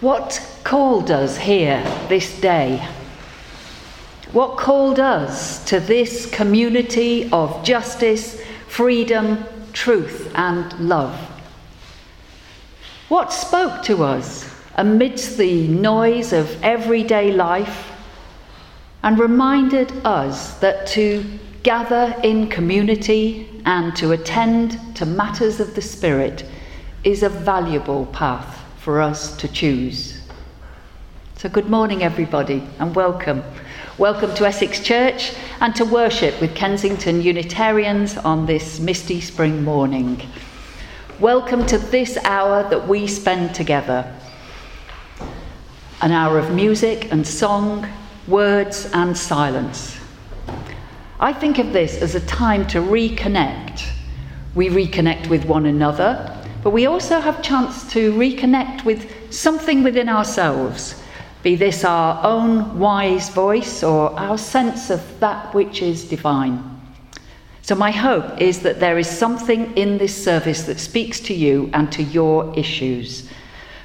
What called us here this day? What called us to this community of justice, freedom, truth, and love? What spoke to us amidst the noise of everyday life and reminded us that to gather in community and to attend to matters of the Spirit is a valuable path for us to choose. So, good morning, everybody, and welcome. Welcome to Essex Church and to worship with Kensington Unitarians on this misty spring morning. Welcome to this hour that we spend together an hour of music and song, words and silence. I think of this as a time to reconnect. We reconnect with one another but we also have chance to reconnect with something within ourselves, be this our own wise voice or our sense of that which is divine. So, my hope is that there is something in this service that speaks to you and to your issues,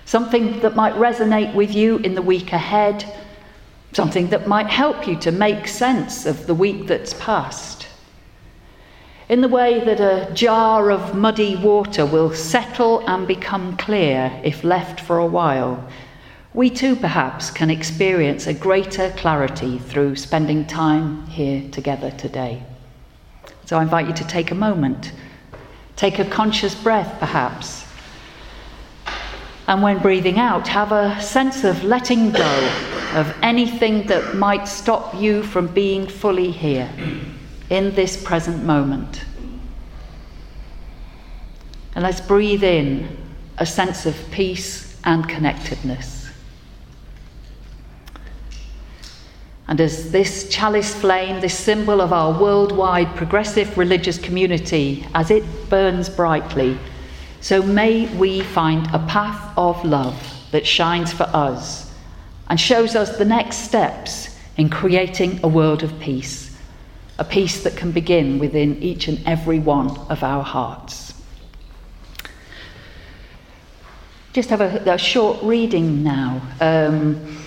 something that might resonate with you in the week ahead, something that might help you to make sense of the week that's passed in the way that a jar of muddy water will settle and become clear if left for a while, we too perhaps can experience a greater clarity through spending time here together today. So I invite you to take a moment, take a conscious breath perhaps, and when breathing out, have a sense of letting go of anything that might stop you from being fully here in this present moment. And let's breathe in a sense of peace and connectedness. And as this chalice flame, this symbol of our worldwide progressive religious community, as it burns brightly, so may we find a path of love that shines for us and shows us the next steps in creating a world of peace a peace that can begin within each and every one of our hearts. Just have a, a short reading now. Um,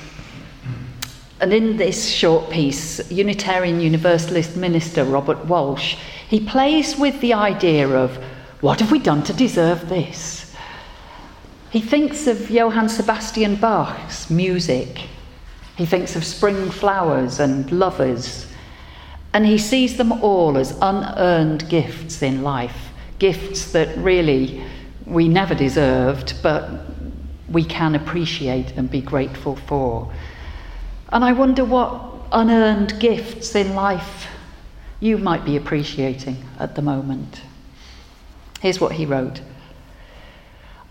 and in this short piece, Unitarian Universalist minister Robert Walsh, he plays with the idea of what have we done to deserve this? He thinks of Johann Sebastian Bach's music. He thinks of spring flowers and lovers and he sees them all as unearned gifts in life, gifts that really we never deserved, but we can appreciate and be grateful for. And I wonder what unearned gifts in life you might be appreciating at the moment. Here's what he wrote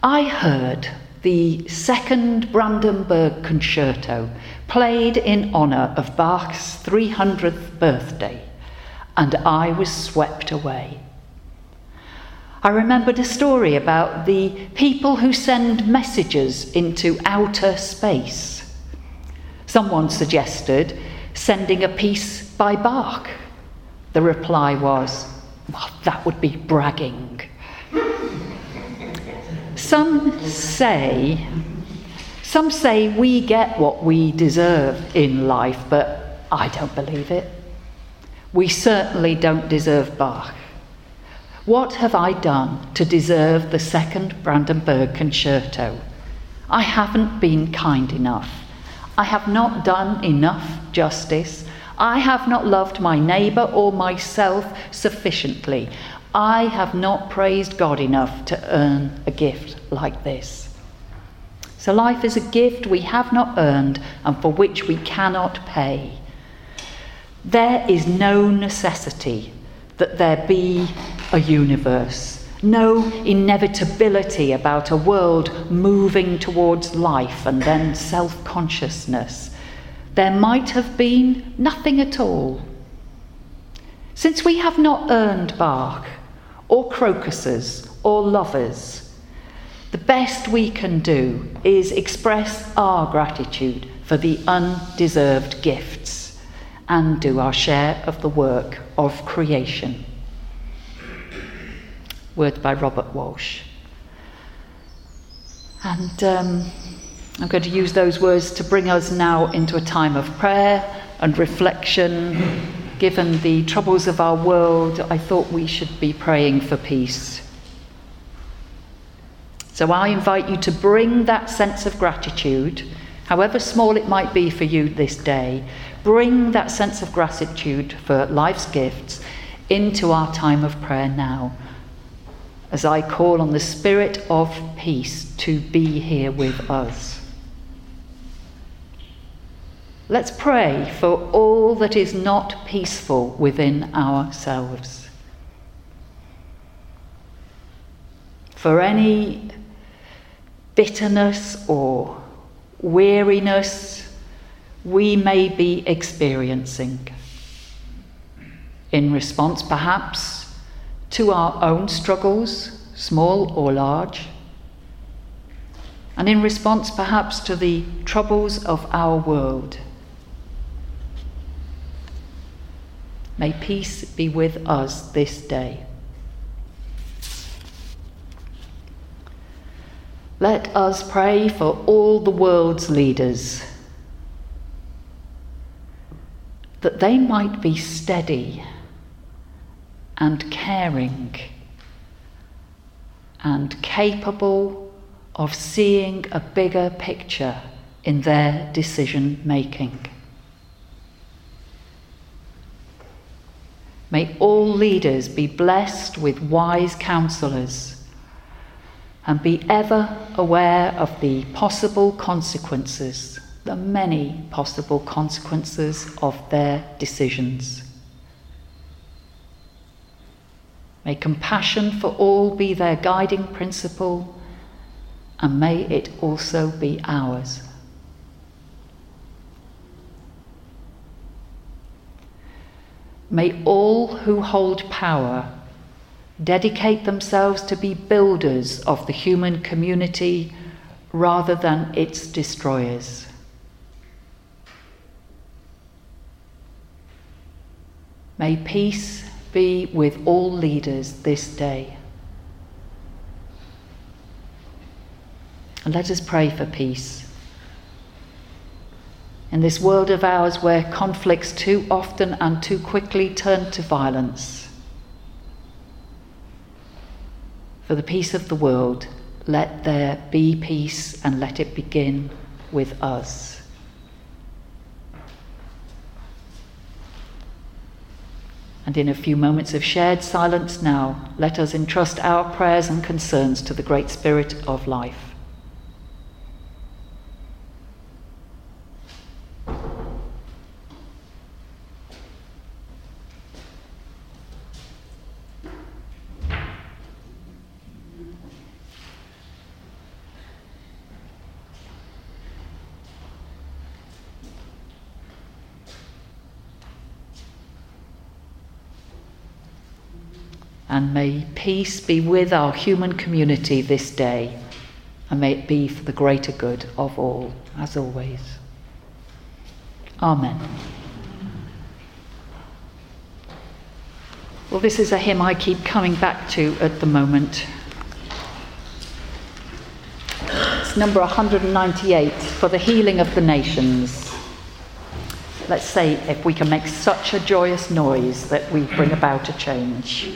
I heard the second Brandenburg Concerto, played in honour of Bach's 300th birthday, and I was swept away. I remembered a story about the people who send messages into outer space. Someone suggested sending a piece by Bach. The reply was, well, that would be bragging. Some say, some say we get what we deserve in life, but I don't believe it. We certainly don't deserve Bach. What have I done to deserve the second Brandenburg Concerto? I haven't been kind enough. I have not done enough justice. I have not loved my neighbour or myself sufficiently. I have not praised God enough to earn a gift like this. So, life is a gift we have not earned and for which we cannot pay. There is no necessity that there be a universe, no inevitability about a world moving towards life and then self consciousness. There might have been nothing at all. Since we have not earned Bach, or crocuses or lovers. The best we can do is express our gratitude for the undeserved gifts and do our share of the work of creation. Word by Robert Walsh. And um, I'm going to use those words to bring us now into a time of prayer and reflection. Given the troubles of our world, I thought we should be praying for peace. So I invite you to bring that sense of gratitude, however small it might be for you this day, bring that sense of gratitude for life's gifts into our time of prayer now. As I call on the Spirit of peace to be here with us. Let's pray for all that is not peaceful within ourselves. For any bitterness or weariness we may be experiencing. In response, perhaps, to our own struggles, small or large, and in response, perhaps, to the troubles of our world. May peace be with us this day. Let us pray for all the world's leaders, that they might be steady and caring and capable of seeing a bigger picture in their decision making. May all leaders be blessed with wise counselors and be ever aware of the possible consequences, the many possible consequences of their decisions. May compassion for all be their guiding principle, and may it also be ours. May all who hold power dedicate themselves to be builders of the human community rather than its destroyers. May peace be with all leaders this day. And let us pray for peace. In this world of ours where conflicts too often and too quickly turn to violence, For the peace of the world, let there be peace and let it begin with us. And in a few moments of shared silence now, let us entrust our prayers and concerns to the Great Spirit of life. And may peace be with our human community this day, and may it be for the greater good of all, as always. Amen. Well, this is a hymn I keep coming back to at the moment. It's number 198 for the healing of the nations. Let's say if we can make such a joyous noise that we bring about a change.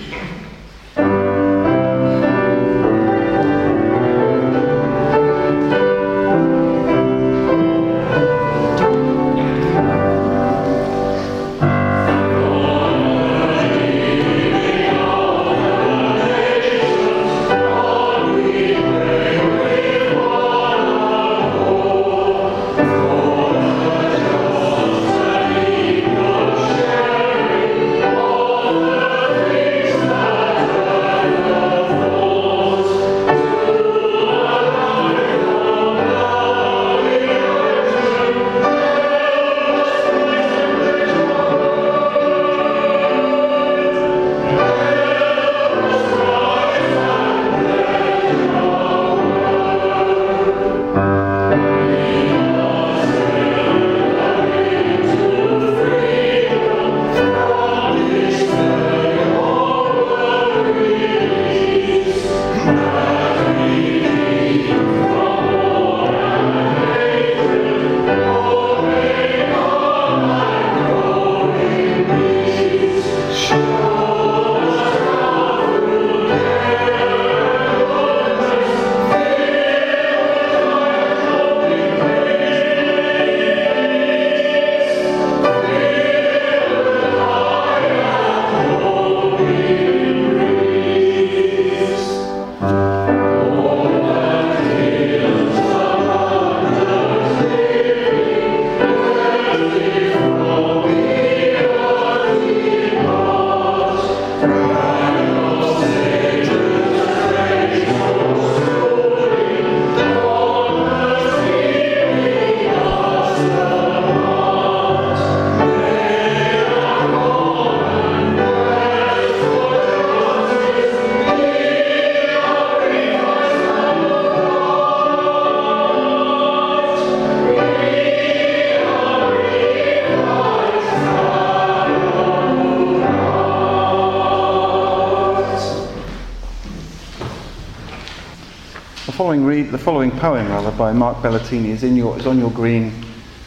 Following, read, the following poem rather by Mark Belletini is, in your, is on your green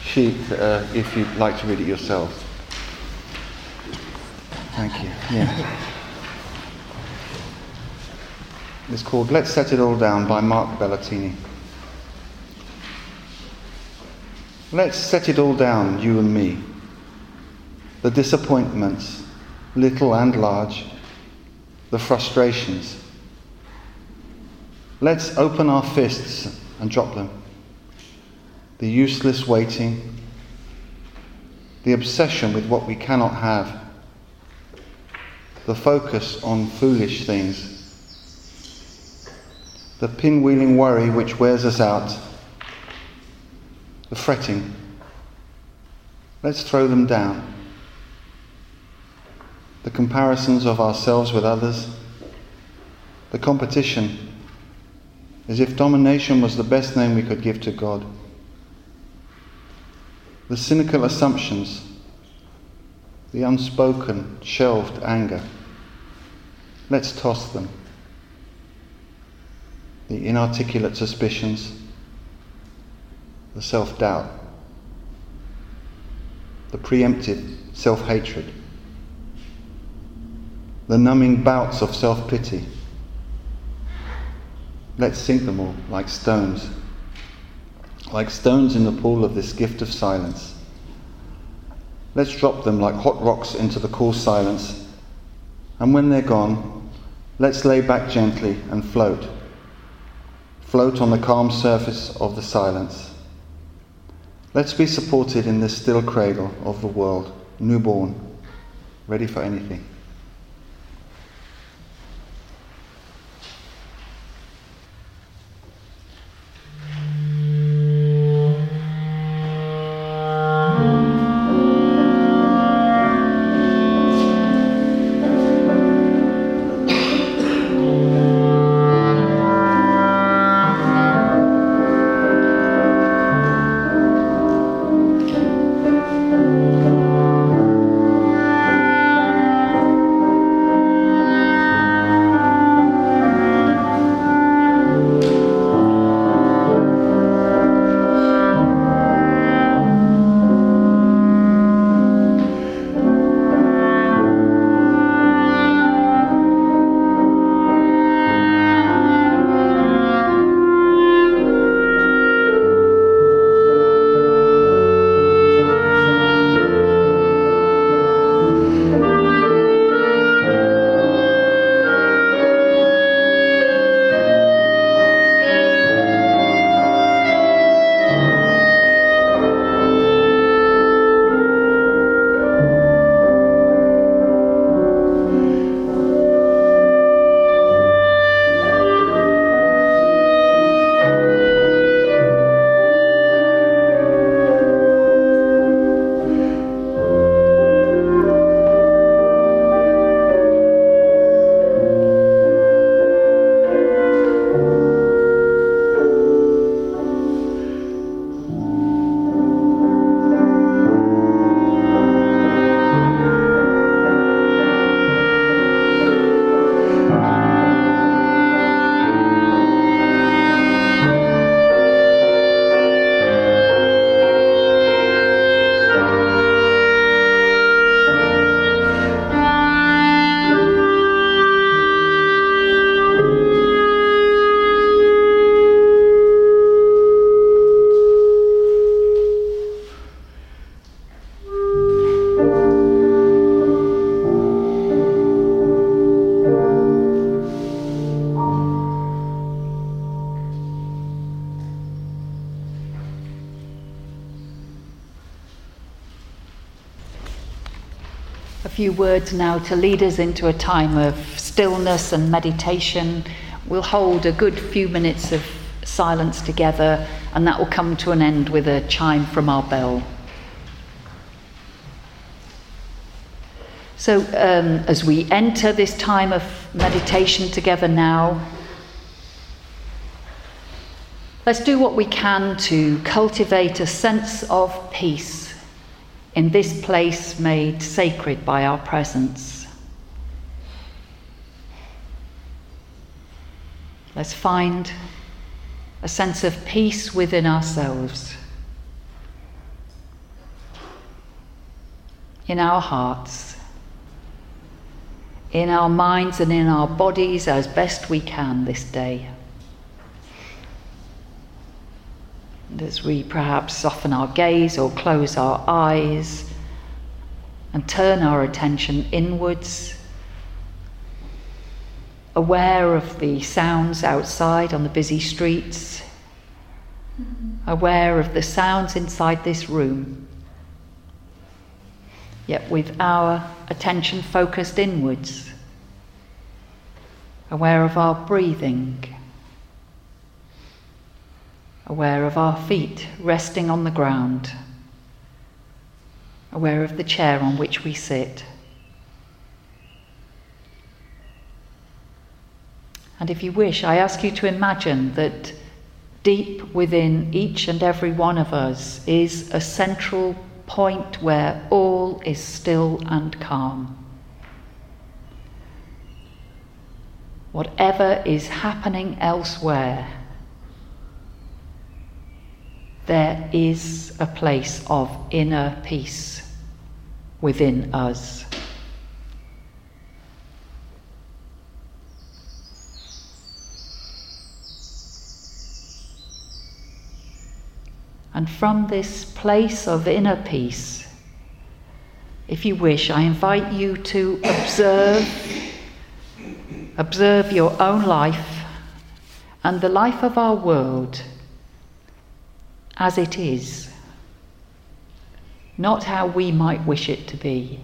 sheet uh, if you'd like to read it yourselves. Thank you. Yeah. It's called Let's Set It All Down by Mark Belletini. Let's set it all down, you and me. The disappointments, little and large, the frustrations. Let's open our fists and drop them. The useless waiting, the obsession with what we cannot have, the focus on foolish things the pinwheeling worry which wears us out, the fretting. Let's throw them down. The comparisons of ourselves with others, the competition, as if domination was the best name we could give to God. The cynical assumptions, the unspoken, shelved anger. Let's toss them the inarticulate suspicions, the self doubt, the preemptive self hatred, the numbing bouts of self pity. Let's sink them all like stones, like stones in the pool of this gift of silence. Let's drop them like hot rocks into the cool silence, and when they're gone, let's lay back gently and float float on the calm surface of the silence. Let's be supported in this still cradle of the world, newborn, ready for anything. Words now to lead us into a time of stillness and meditation. We'll hold a good few minutes of silence together, and that will come to an end with a chime from our bell. So, um, as we enter this time of meditation together now, let's do what we can to cultivate a sense of peace in this place made sacred by our presence. Let's find a sense of peace within ourselves, in our hearts, in our minds, and in our bodies as best we can this day. And as we perhaps soften our gaze or close our eyes and turn our attention inwards, aware of the sounds outside on the busy streets, aware of the sounds inside this room, yet with our attention focused inwards, aware of our breathing, aware of our feet resting on the ground aware of the chair on which we sit. And if you wish, I ask you to imagine that deep within each and every one of us is a central point where all is still and calm. Whatever is happening elsewhere, there is a place of inner peace within us. And from this place of inner peace, if you wish, I invite you to observe, observe your own life and the life of our world as it is not how we might wish it to be.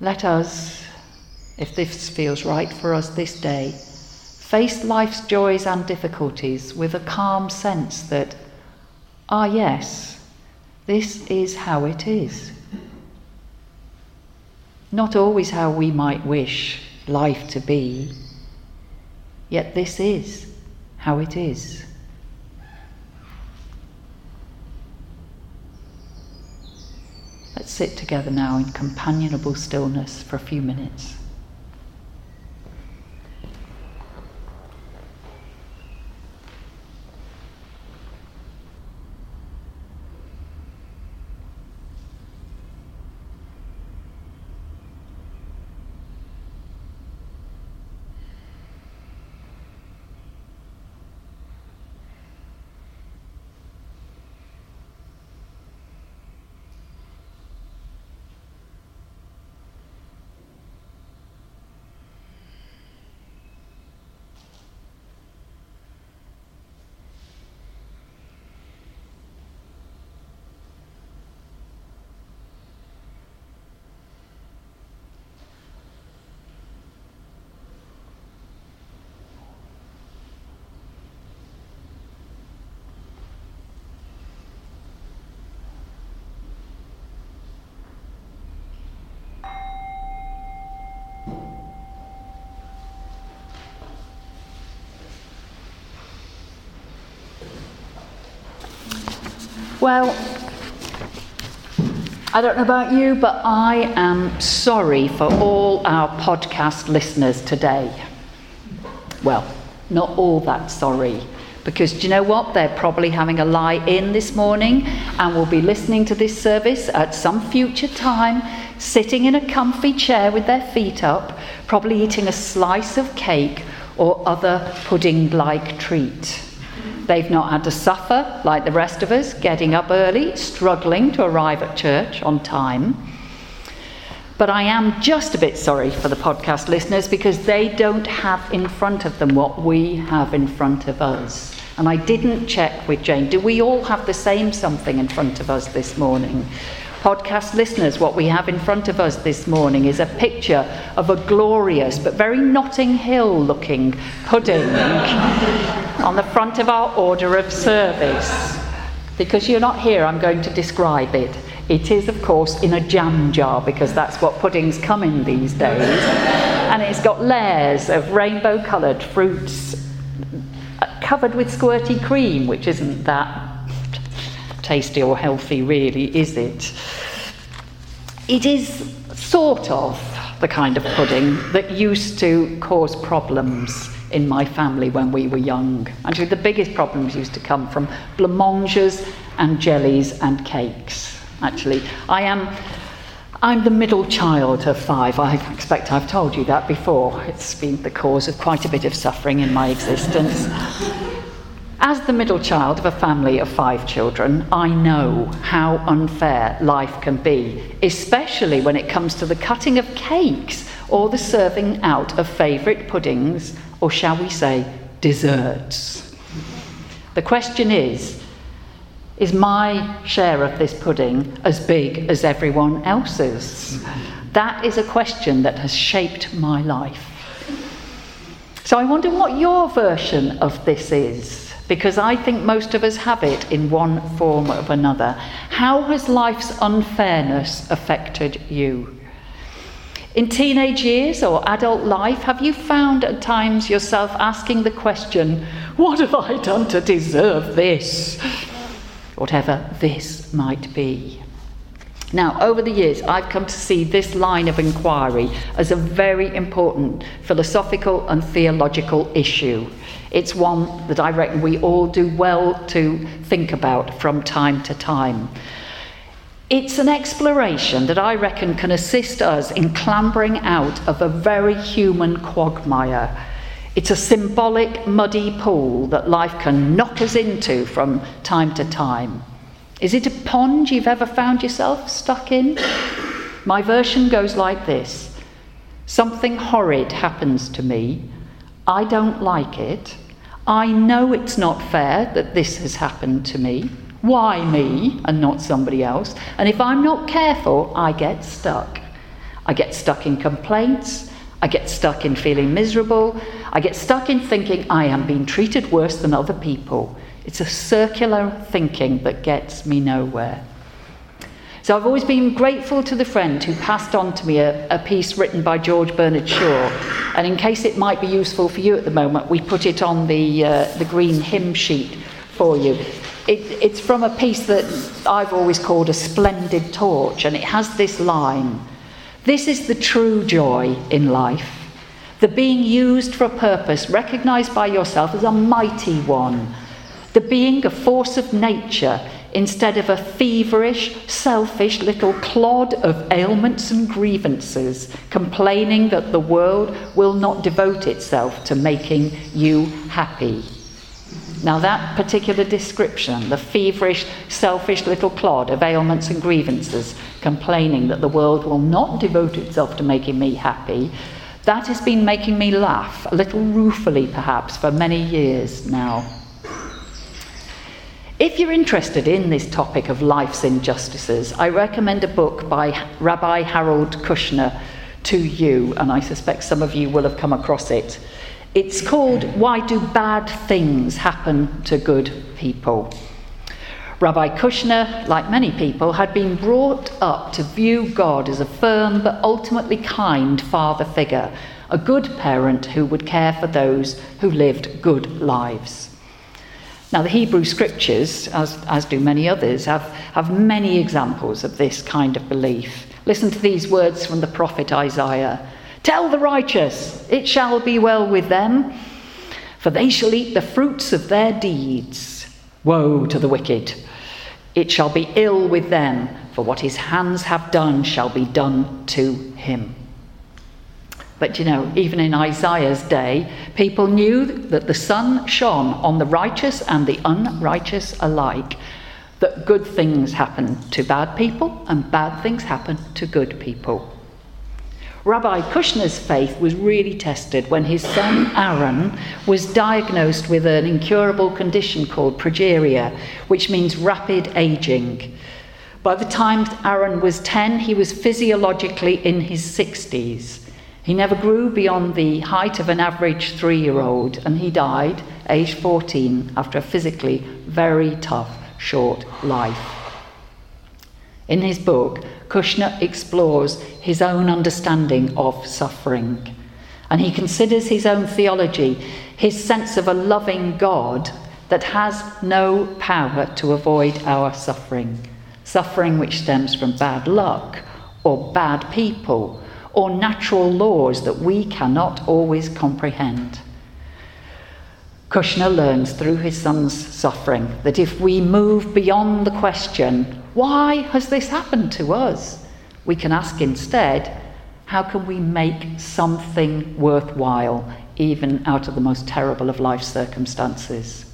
Let us, if this feels right for us this day, face life's joys and difficulties with a calm sense that, ah, yes, this is how it is. Not always how we might wish life to be, yet this is how it is. Let's sit together now in companionable stillness for a few minutes. Well, I don't know about you, but I am sorry for all our podcast listeners today. Well, not all that sorry. Because do you know what? They're probably having a lie in this morning and will be listening to this service at some future time, sitting in a comfy chair with their feet up, probably eating a slice of cake or other pudding like treat. They've not had to suffer like the rest of us, getting up early, struggling to arrive at church on time. But I am just a bit sorry for the podcast listeners because they don't have in front of them what we have in front of us. And I didn't check with Jane. Do we all have the same something in front of us this morning? Podcast listeners, what we have in front of us this morning is a picture of a glorious but very Notting Hill looking pudding on the front of our order of service. Because you're not here, I'm going to describe it. It is, of course, in a jam jar because that's what puddings come in these days. And it's got layers of rainbow coloured fruits uh, covered with squirty cream, which isn't that tasty or healthy, really, is it? It is sort of the kind of pudding that used to cause problems in my family when we were young. Actually, the biggest problems used to come from blancmanges and jellies and cakes. Actually, I am. I'm the middle child of five. I expect I've told you that before. It's been the cause of quite a bit of suffering in my existence. As the middle child of a family of five children, I know how unfair life can be, especially when it comes to the cutting of cakes or the serving out of favourite puddings, or shall we say, desserts. The question is is my share of this pudding as big as everyone else's? That is a question that has shaped my life. So I wonder what your version of this is because I think most of us have it in one form or another. How has life's unfairness affected you? In teenage years or adult life, have you found at times yourself asking the question, What have I done to deserve this? Whatever this might be. Now, over the years, I've come to see this line of inquiry as a very important philosophical and theological issue. It's one that I reckon we all do well to think about from time to time. It's an exploration that I reckon can assist us in clambering out of a very human quagmire. It's a symbolic muddy pool that life can knock us into from time to time. Is it a pond you've ever found yourself stuck in? My version goes like this Something horrid happens to me. I don't like it. I know it's not fair that this has happened to me. Why me and not somebody else? And if I'm not careful, I get stuck. I get stuck in complaints. I get stuck in feeling miserable. I get stuck in thinking I am being treated worse than other people. It's a circular thinking that gets me nowhere. So I've always been grateful to the friend who passed on to me a, a, piece written by George Bernard Shaw. And in case it might be useful for you at the moment, we put it on the, uh, the green hymn sheet for you. It, it's from a piece that I've always called a splendid torch, and it has this line This is the true joy in life. The being used for a purpose recognized by yourself as a mighty one. The being a force of nature instead of a feverish, selfish little clod of ailments and grievances, complaining that the world will not devote itself to making you happy. Now, that particular description, the feverish, selfish little clod of ailments and grievances, complaining that the world will not devote itself to making me happy, that has been making me laugh, a little ruefully perhaps, for many years now. If you're interested in this topic of life's injustices, I recommend a book by Rabbi Harold Kushner to you, and I suspect some of you will have come across it. It's called Why Do Bad Things Happen to Good People? Rabbi Kushner, like many people, had been brought up to view God as a firm but ultimately kind father figure, a good parent who would care for those who lived good lives. Now, the Hebrew scriptures, as, as do many others, have, have many examples of this kind of belief. Listen to these words from the prophet Isaiah Tell the righteous, it shall be well with them, for they shall eat the fruits of their deeds. Woe to the wicked! It shall be ill with them, for what his hands have done shall be done to him. But you know, even in Isaiah's day, people knew that the sun shone on the righteous and the unrighteous alike, that good things happen to bad people and bad things happen to good people. Rabbi Kushner's faith was really tested when his son Aaron was diagnosed with an incurable condition called progeria, which means rapid aging. By the time Aaron was 10, he was physiologically in his 60s. He never grew beyond the height of an average three year old, and he died, aged 14, after a physically very tough, short life. In his book, Kushner explores his own understanding of suffering, and he considers his own theology, his sense of a loving God that has no power to avoid our suffering, suffering which stems from bad luck or bad people or natural laws that we cannot always comprehend. Kushner learns through his son's suffering that if we move beyond the question, why has this happened to us? We can ask instead, how can we make something worthwhile even out of the most terrible of life circumstances?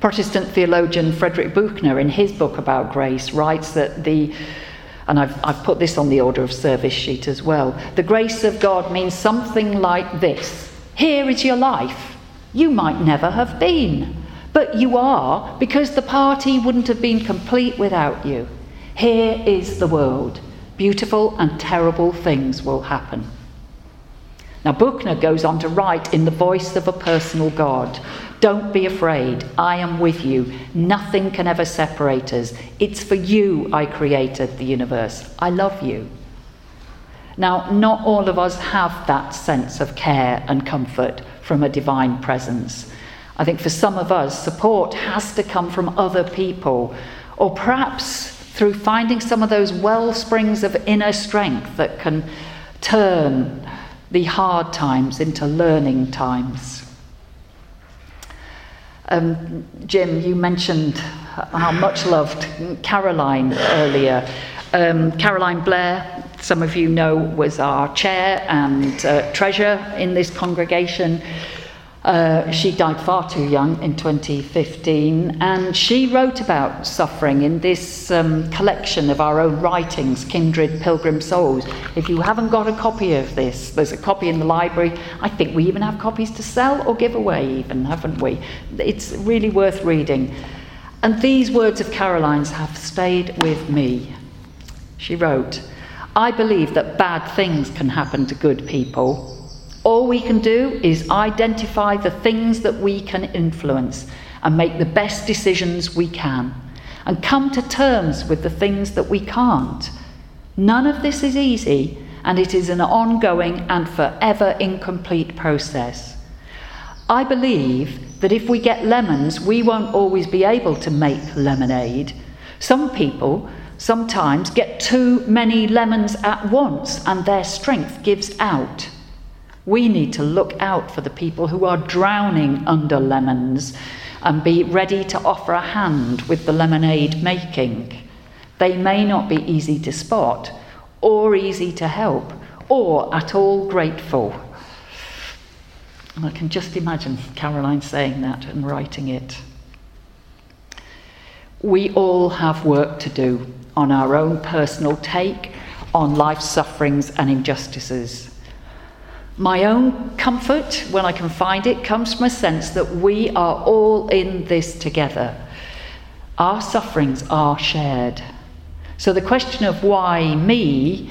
Protestant theologian Frederick Buechner, in his book about grace, writes that the and I've, I've put this on the order of service sheet as well. The grace of God means something like this Here is your life. You might never have been, but you are because the party wouldn't have been complete without you. Here is the world. Beautiful and terrible things will happen. Now, Buechner goes on to write in the voice of a personal God Don't be afraid, I am with you. Nothing can ever separate us. It's for you I created the universe. I love you. Now, not all of us have that sense of care and comfort from a divine presence. I think for some of us, support has to come from other people, or perhaps through finding some of those well springs of inner strength that can turn the hard times into learning times. Um, Jim, you mentioned our much loved Caroline earlier. Um, Caroline Blair, some of you know, was our chair and uh, treasurer in this congregation. Uh, she died far too young in 2015, and she wrote about suffering in this um, collection of our own writings, Kindred Pilgrim Souls. If you haven't got a copy of this, there's a copy in the library. I think we even have copies to sell or give away, even, haven't we? It's really worth reading. And these words of Caroline's have stayed with me. She wrote, I believe that bad things can happen to good people all we can do is identify the things that we can influence and make the best decisions we can and come to terms with the things that we can't. None of this is easy and it is an ongoing and forever incomplete process. I believe that if we get lemons, we won't always be able to make lemonade. Some people sometimes get too many lemons at once and their strength gives out. We need to look out for the people who are drowning under lemons and be ready to offer a hand with the lemonade making. They may not be easy to spot, or easy to help, or at all grateful. And I can just imagine Caroline saying that and writing it. We all have work to do on our own personal take on life's sufferings and injustices. My own comfort, when I can find it, comes from a sense that we are all in this together. Our sufferings are shared. So the question of why me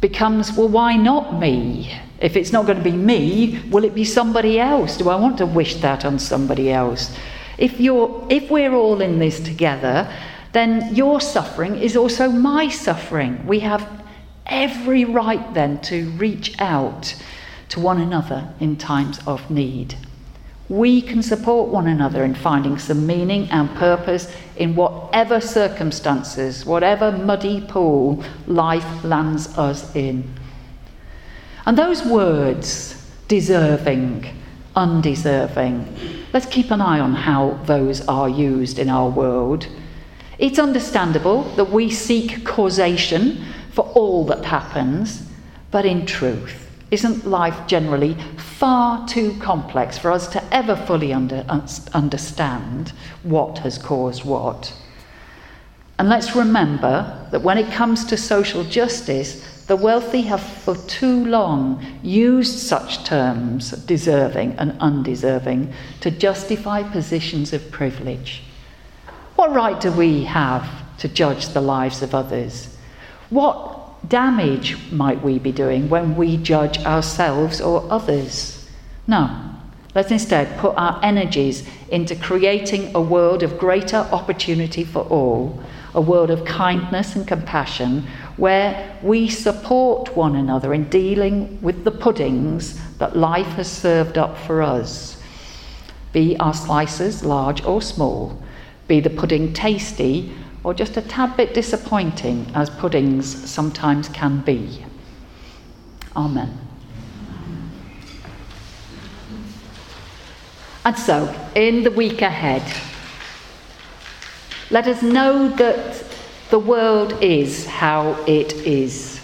becomes well, why not me? If it's not going to be me, will it be somebody else? Do I want to wish that on somebody else? If, you're, if we're all in this together, then your suffering is also my suffering. We have every right then to reach out to one another in times of need. We can support one another in finding some meaning and purpose in whatever circumstances, whatever muddy pool life lands us in. And those words, deserving, undeserving, let's keep an eye on how those are used in our world. It's understandable that we seek causation for all that happens, but in truth, isn't life generally far too complex for us to ever fully under, understand what has caused what? And let's remember that when it comes to social justice, the wealthy have for too long used such terms, deserving and undeserving, to justify positions of privilege. What right do we have to judge the lives of others? What damage might we be doing when we judge ourselves or others? No. Let's instead put our energies into creating a world of greater opportunity for all, a world of kindness and compassion, where we support one another in dealing with the puddings that life has served up for us. Be our slices large or small, be the pudding tasty or just a tad bit disappointing as puddings sometimes can be. Amen. And so, in the week ahead, let us know that the world is how it is.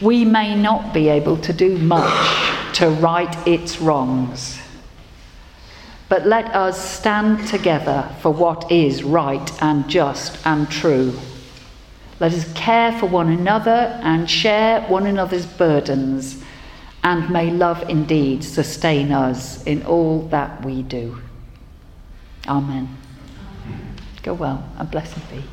We may not be able to do much to right its wrongs, but let us stand together for what is right and just and true. Let us care for one another and share one another's burdens, and may love indeed sustain us in all that we do. Amen. Go well and blessed be.